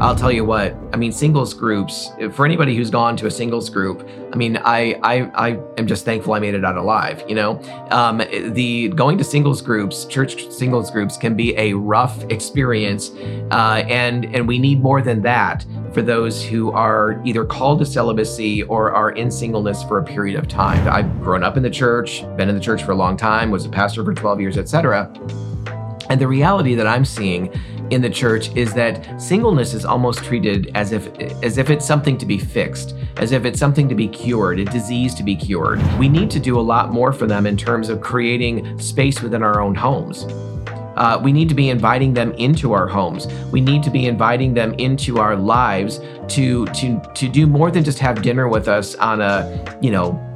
I'll tell you what. I mean, singles groups. For anybody who's gone to a singles group, I mean, I I, I am just thankful I made it out alive. You know, um, the going to singles groups, church singles groups, can be a rough experience, uh, and and we need more than that for those who are either called to celibacy or are in singleness for a period of time. I've grown up in the church, been in the church for a long time, was a pastor for 12 years, etc. And the reality that I'm seeing in the church is that singleness is almost treated as if as if it's something to be fixed, as if it's something to be cured, a disease to be cured. We need to do a lot more for them in terms of creating space within our own homes. Uh, we need to be inviting them into our homes. We need to be inviting them into our lives to to to do more than just have dinner with us on a you know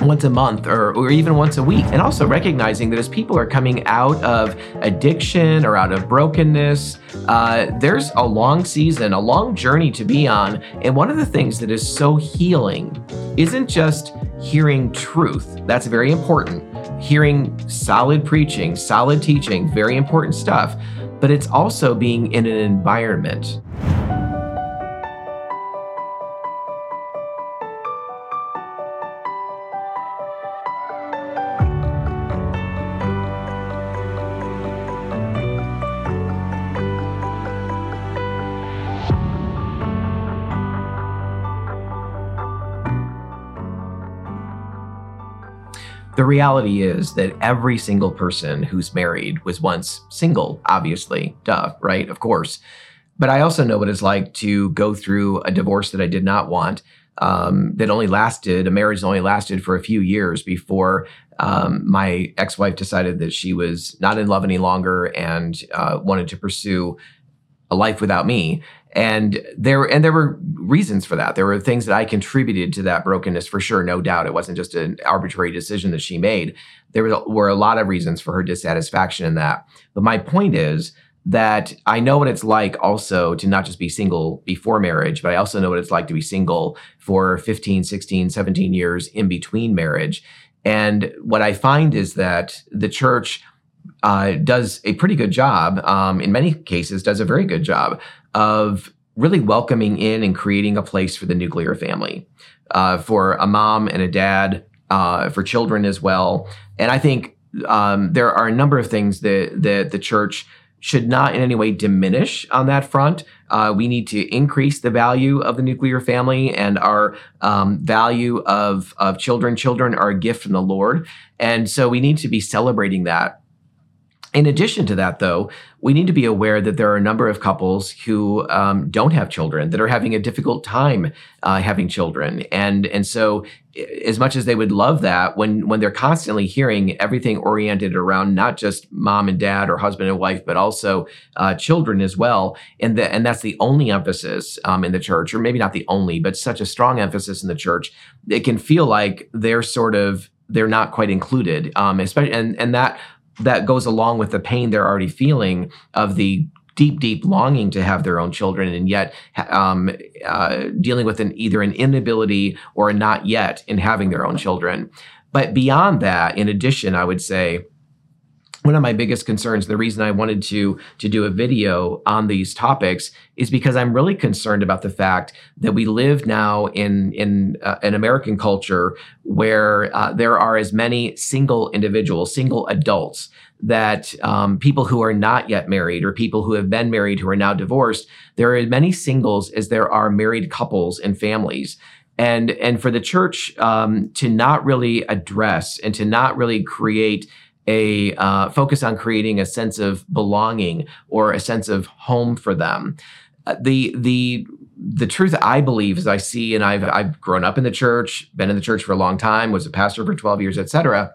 once a month or, or even once a week. And also recognizing that as people are coming out of addiction or out of brokenness, uh, there's a long season, a long journey to be on. And one of the things that is so healing isn't just hearing truth, that's very important. Hearing solid preaching, solid teaching, very important stuff. But it's also being in an environment reality is that every single person who's married was once single, obviously, duh, right? Of course. But I also know what it's like to go through a divorce that I did not want, um, that only lasted, a marriage that only lasted for a few years before um, my ex wife decided that she was not in love any longer and uh, wanted to pursue a life without me and there and there were reasons for that. There were things that i contributed to that brokenness for sure no doubt. It wasn't just an arbitrary decision that she made. There were a lot of reasons for her dissatisfaction in that. But my point is that i know what it's like also to not just be single before marriage but i also know what it's like to be single for 15 16 17 years in between marriage. And what i find is that the church uh, does a pretty good job, um, in many cases, does a very good job of really welcoming in and creating a place for the nuclear family, uh, for a mom and a dad, uh, for children as well. And I think um, there are a number of things that that the church should not in any way diminish on that front. Uh, we need to increase the value of the nuclear family and our um, value of of children. Children are a gift from the Lord, and so we need to be celebrating that in addition to that, though, we need to be aware that there are a number of couples who um, don't have children that are having a difficult time uh, having children, and and so as much as they would love that, when when they're constantly hearing everything oriented around not just mom and dad or husband and wife, but also uh, children as well, and the, and that's the only emphasis um, in the church, or maybe not the only, but such a strong emphasis in the church, it can feel like they're sort of they're not quite included, um, especially and and that that goes along with the pain they're already feeling of the deep, deep longing to have their own children, and yet um, uh, dealing with an either an inability or a not yet in having their own children. But beyond that, in addition, I would say one of my biggest concerns the reason i wanted to to do a video on these topics is because i'm really concerned about the fact that we live now in in uh, an american culture where uh, there are as many single individuals single adults that um, people who are not yet married or people who have been married who are now divorced there are as many singles as there are married couples and families. And and for the church um, to not really address and to not really create a uh, focus on creating a sense of belonging or a sense of home for them. Uh, the the the truth I believe is I see, and I've I've grown up in the church, been in the church for a long time, was a pastor for twelve years, etc.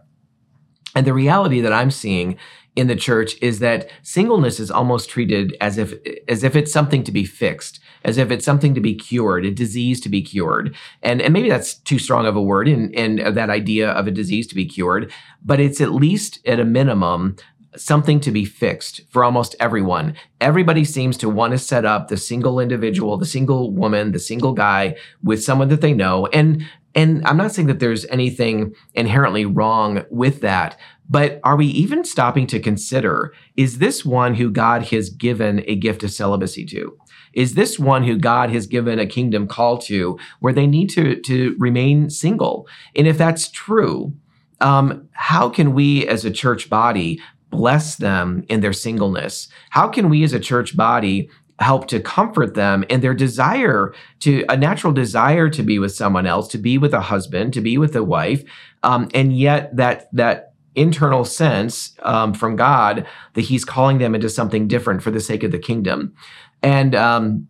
And the reality that I'm seeing in the church is that singleness is almost treated as if as if it's something to be fixed as if it's something to be cured a disease to be cured and and maybe that's too strong of a word in in that idea of a disease to be cured but it's at least at a minimum something to be fixed for almost everyone. Everybody seems to want to set up the single individual, the single woman, the single guy with someone that they know. And and I'm not saying that there's anything inherently wrong with that, But are we even stopping to consider is this one who God has given a gift of celibacy to? Is this one who God has given a kingdom call to where they need to, to remain single? And if that's true, um, how can we as a church body bless them in their singleness? How can we as a church body help to comfort them in their desire to a natural desire to be with someone else, to be with a husband, to be with a wife, um, and yet that that internal sense um, from God that He's calling them into something different for the sake of the kingdom, and um,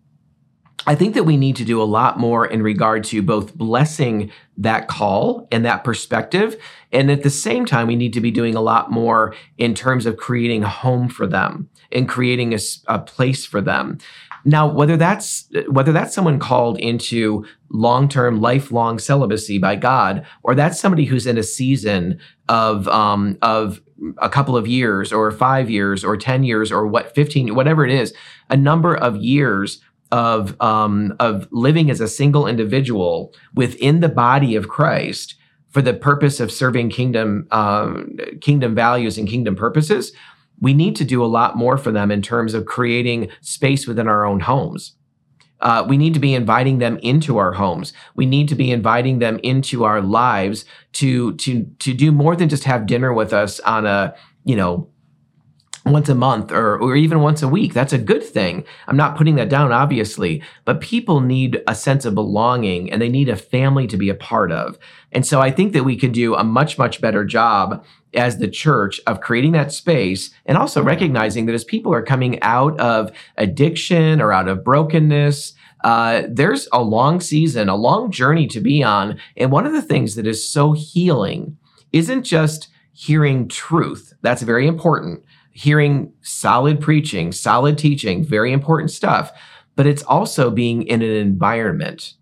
I think that we need to do a lot more in regard to both blessing that call and that perspective. And at the same time, we need to be doing a lot more in terms of creating a home for them and creating a, a place for them. Now, whether that's whether that's someone called into long-term, lifelong celibacy by God, or that's somebody who's in a season of um, of a couple of years, or five years, or ten years, or what fifteen, whatever it is, a number of years of um, of living as a single individual within the body of Christ for the purpose of serving kingdom um, kingdom values and kingdom purposes, we need to do a lot more for them in terms of creating space within our own homes. Uh, we need to be inviting them into our homes. We need to be inviting them into our lives to to to do more than just have dinner with us on a you know once a month or, or even once a week. That's a good thing. I'm not putting that down, obviously, but people need a sense of belonging and they need a family to be a part of. And so I think that we can do a much, much better job as the church of creating that space and also recognizing that as people are coming out of addiction or out of brokenness, uh, there's a long season, a long journey to be on. And one of the things that is so healing isn't just hearing truth. That's very important hearing solid preaching, solid teaching, very important stuff, but it's also being in an environment.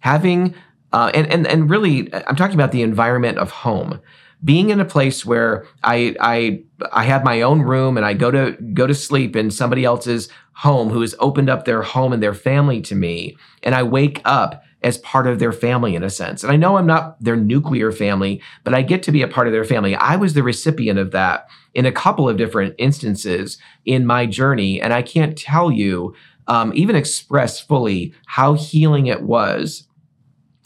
Having, uh, and, and, and really, I'm talking about the environment of home. Being in a place where I, I, I have my own room and I go to, go to sleep in somebody else's home who has opened up their home and their family to me. And I wake up as part of their family in a sense. And I know I'm not their nuclear family, but I get to be a part of their family. I was the recipient of that in a couple of different instances in my journey. And I can't tell you, um, even express fully how healing it was,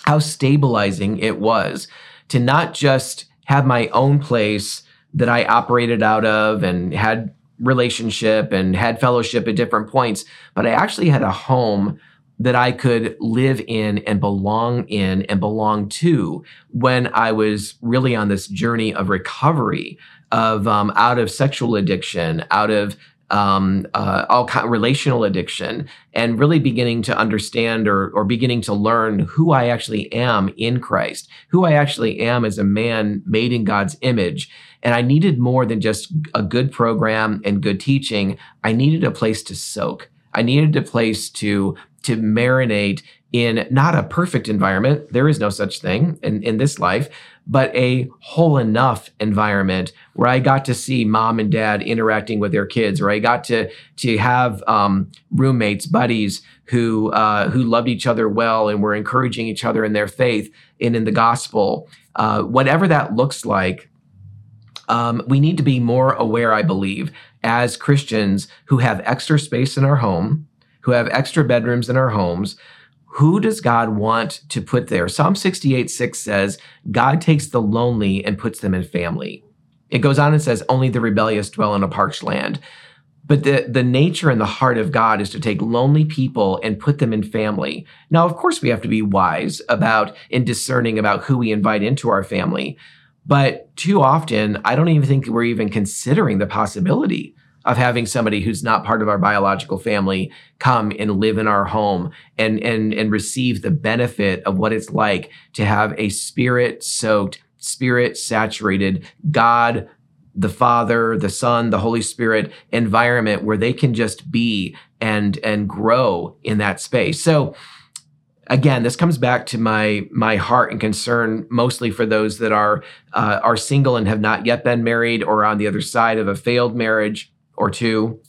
how stabilizing it was to not just have my own place that I operated out of and had relationship and had fellowship at different points, but I actually had a home that I could live in and belong in and belong to when I was really on this journey of recovery of um, out of sexual addiction, out of um, uh, all kind of relational addiction, and really beginning to understand or, or beginning to learn who I actually am in Christ, who I actually am as a man made in God's image. And I needed more than just a good program and good teaching. I needed a place to soak. I needed a place to to marinate in not a perfect environment. There is no such thing in, in this life, but a whole enough environment where I got to see mom and dad interacting with their kids, where I got to to have um, roommates, buddies who uh, who loved each other well and were encouraging each other in their faith and in the gospel. Uh, whatever that looks like, um, we need to be more aware, I believe, as Christians who have extra space in our home, who have extra bedrooms in our homes. Who does God want to put there? Psalm 68 6 says, God takes the lonely and puts them in family. It goes on and says, Only the rebellious dwell in a parched land. But the, the nature and the heart of God is to take lonely people and put them in family. Now, of course, we have to be wise about and discerning about who we invite into our family. But too often, I don't even think we're even considering the possibility of having somebody who's not part of our biological family come and live in our home and and and receive the benefit of what it's like to have a spirit soaked spirit saturated god the father the son the holy spirit environment where they can just be and and grow in that space. So again, this comes back to my my heart and concern, mostly for those that are uh, are single and have not yet been married, or on the other side of a failed marriage or two,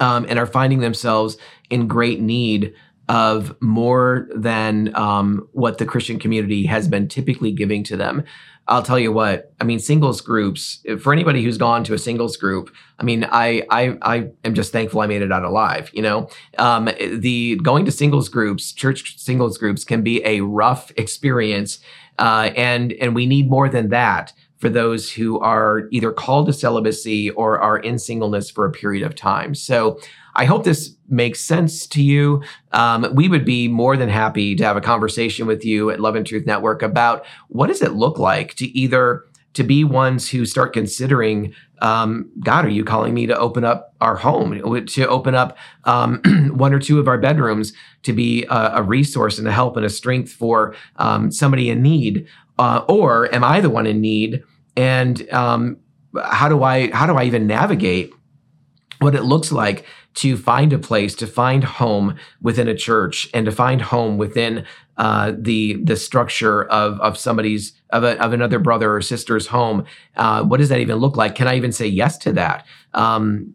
um, and are finding themselves in great need of more than um, what the Christian community has been typically giving to them. I'll tell you what. I mean, singles groups. For anybody who's gone to a singles group, I mean, I I I am just thankful I made it out alive. You know, um, the going to singles groups, church singles groups, can be a rough experience, uh, and and we need more than that for those who are either called to celibacy or are in singleness for a period of time. So I hope this makes sense to you. Um, we would be more than happy to have a conversation with you at Love and Truth Network about what does it look like to either to be ones who start considering um, God, are you calling me to open up our home, to open up um, one or two of our bedrooms to be a, a, resource and a help and a strength for um, somebody in need? Uh, or am I the one in need? And um, how do I how do I even navigate what it looks like to find a place, to find home within a church, and to find home within uh, the the structure of of somebody's of, a, of another brother or sister's home. Uh, what does that even look like? Can I even say yes to that? Um,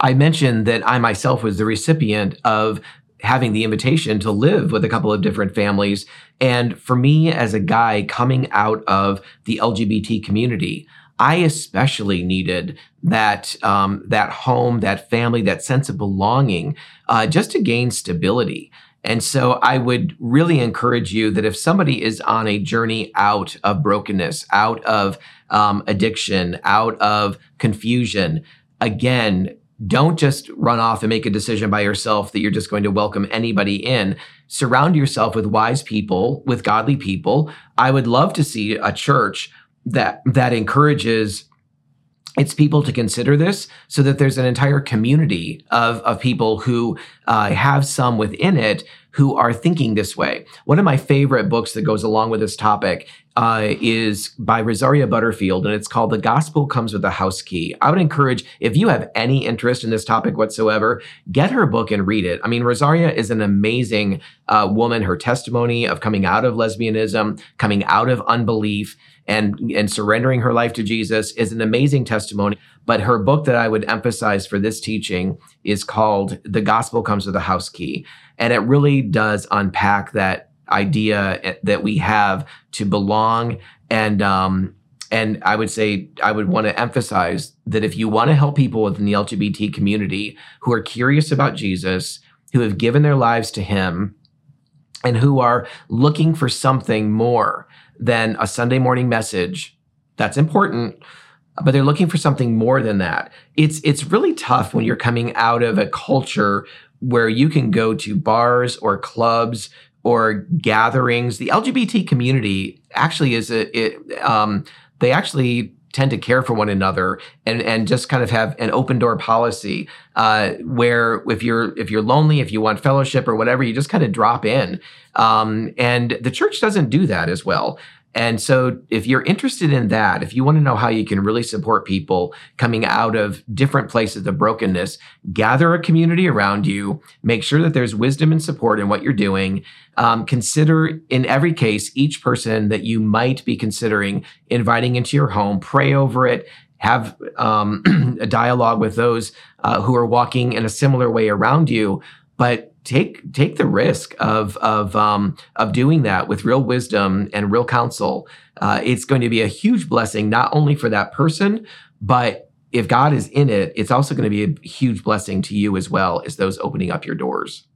I mentioned that I myself was the recipient of having the invitation to live with a couple of different families. And for me, as a guy coming out of the LGBT community, I especially needed that um, that home, that family, that sense of belonging, uh, just to gain stability. And so I would really encourage you that if somebody is on a journey out of brokenness, out of um, addiction, out of confusion, again, don't just run off and make a decision by yourself that you're just going to welcome anybody in. Surround yourself with wise people, with godly people. I would love to see a church that that encourages its people to consider this so that there's an entire community of, of people who uh, have some within it who are thinking this way. One of my favorite books that goes along with this topic uh, is by Rosaria Butterfield, and it's called The Gospel Comes with a House Key. I would encourage, if you have any interest in this topic whatsoever, get her book and read it. I mean, Rosaria is an amazing uh, woman. Her testimony of coming out of lesbianism, coming out of unbelief, and and surrendering her life to Jesus is an amazing testimony. But her book that I would emphasize for this teaching is called The Gospel Comes with a House Key. And it really does unpack that idea eh, that we have to belong and um, and I would say I would want to emphasize that if you want to help people within the LGBT community who are curious about Jesus, who have given their lives to him, and who are looking for something more than a Sunday morning message. That's important, but they're looking for something more than that. It's it's really tough when you're coming out of a culture where you can go to bars or clubs or gatherings. The LGBT community actually is a it, um, they actually tend to care for one another and and just kind of have an open door policy uh, where if you're if you're lonely if you want fellowship or whatever you just kind of drop in. Um, and the church doesn't do that as well and so, if you're interested in that, if you want to know how you can really support people coming out of different places of brokenness, gather a community around you, make sure that there's wisdom and support in what you're doing. Um, consider, in every case, each person that you might be considering inviting into your home, pray over it, have um, a dialogue with those uh, who are walking in a similar way around you. But take take the risk of of um, of doing that with real wisdom and real counsel. Uh, it's going to be a huge blessing not only for that person, but if God is in it, it's also going to be a huge blessing to you as well as those opening up your doors.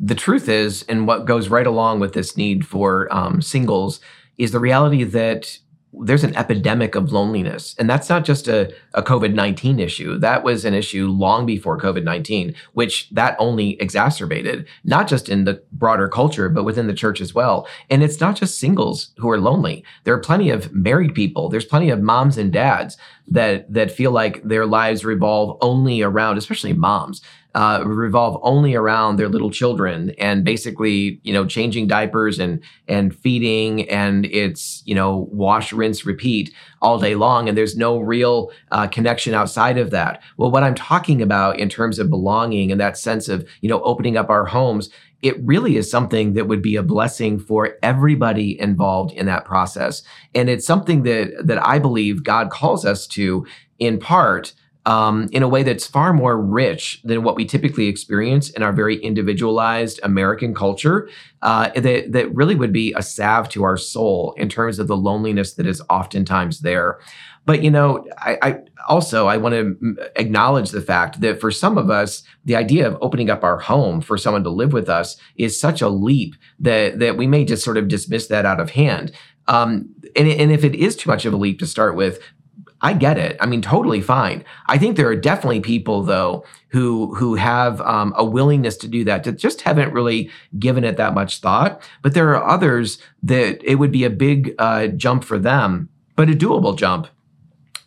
The truth is, and what goes right along with this need for um, singles, is the reality that there's an epidemic of loneliness. And that's not just a, a COVID 19 issue. That was an issue long before COVID 19, which that only exacerbated, not just in the broader culture, but within the church as well. And it's not just singles who are lonely. There are plenty of married people. There's plenty of moms and dads that that feel like their lives revolve only around, especially moms, uh, revolve only around their little children and basically you know changing diapers and and feeding and it's you know wash rinse repeat all day long and there's no real uh, connection outside of that. Well what i'm talking about in terms of belonging and that sense of you know opening up our homes it really is something that would be a blessing for everybody involved in that process. And it's something that that i believe god calls us to in part um, in a way that's far more rich than what we typically experience in our very individualized American culture. Uh, that that really would be a salve to our soul in terms of the loneliness that is oftentimes there. But you know, I, I also I want to acknowledge the fact that for some of us, the idea of opening up our home for someone to live with us is such a leap that that we may just sort of dismiss that out of hand. Um, and, and if it is too much of a leap to start with, I get it. I mean, totally fine. I think there are definitely people though who who have um, a willingness to do that that just haven't really given it that much thought. But there are others that it would be a big uh, jump for them, but a doable jump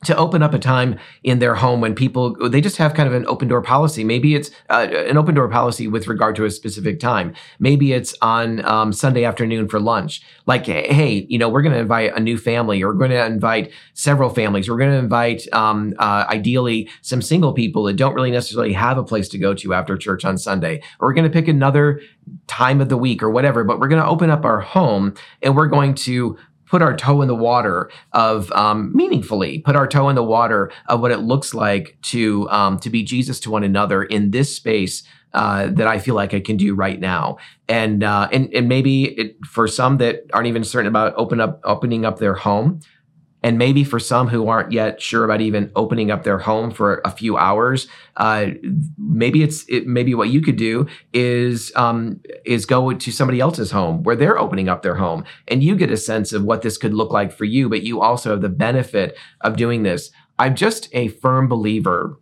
to open up a time in their home when people they just have kind of an open door policy. Maybe it's uh, an open door policy with regard to a specific time. Maybe it's on um, sunday afternoon for lunch. Like hey you know we're going to invite a new family or we're going to invite several families. We're going to invite um, uh, ideally some single people that don't really necessarily have a place to go to after church on sunday. Or we're going to pick another time of the week or whatever but we're going to open up our home and we're going to put our toe in the water of um, meaningfully put our toe in the water of what it looks like to um, to be Jesus to one another in this space uh, that I feel like I can do right now. And uh, and and maybe it, for some that aren't even certain about open up opening up their home, and maybe for some who aren't yet sure about even opening up their home for a few hours, uh, maybe it's it, maybe what you could do is um, is go to somebody else's home where they're opening up their home, and you get a sense of what this could look like for you. But you also have the benefit of doing this. I'm just a firm believer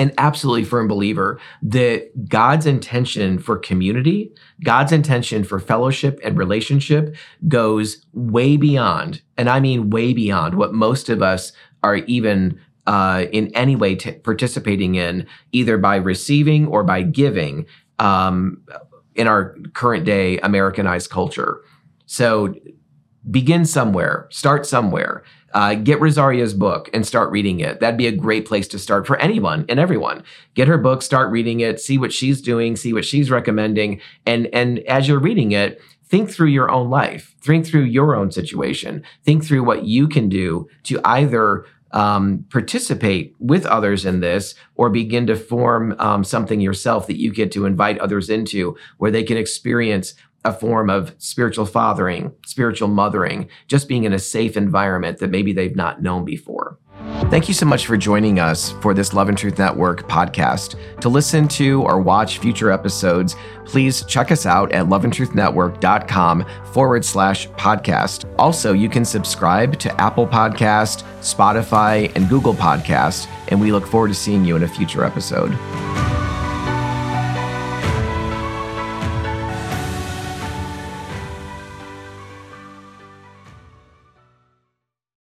an absolutely firm believer that God's intention for community, God's intention for fellowship and relationship goes way beyond, and I mean way beyond what most of us are even uh, in any way t- participating in, either by receiving or by giving um, in our current day Americanized culture. So begin somewhere, start somewhere. Uh, get Rosaria's book and start reading it. That'd be a great place to start for anyone and everyone. Get her book, start reading it, see what she's doing, see what she's recommending, and and as you're reading it, think through your own life, think through your own situation, think through what you can do to either um, participate with others in this or begin to form um, something yourself that you get to invite others into where they can experience a form of spiritual fathering, spiritual mothering, just being in a safe environment that maybe they've not known before. Thank you so much for joining us for this Love and Truth Network podcast. To listen to or watch future episodes, please check us out at loveandtruthnetwork.com forward slash podcast. Also, you can subscribe to Apple Podcast, Spotify, and Google Podcast, and we look forward to seeing you in a future episode.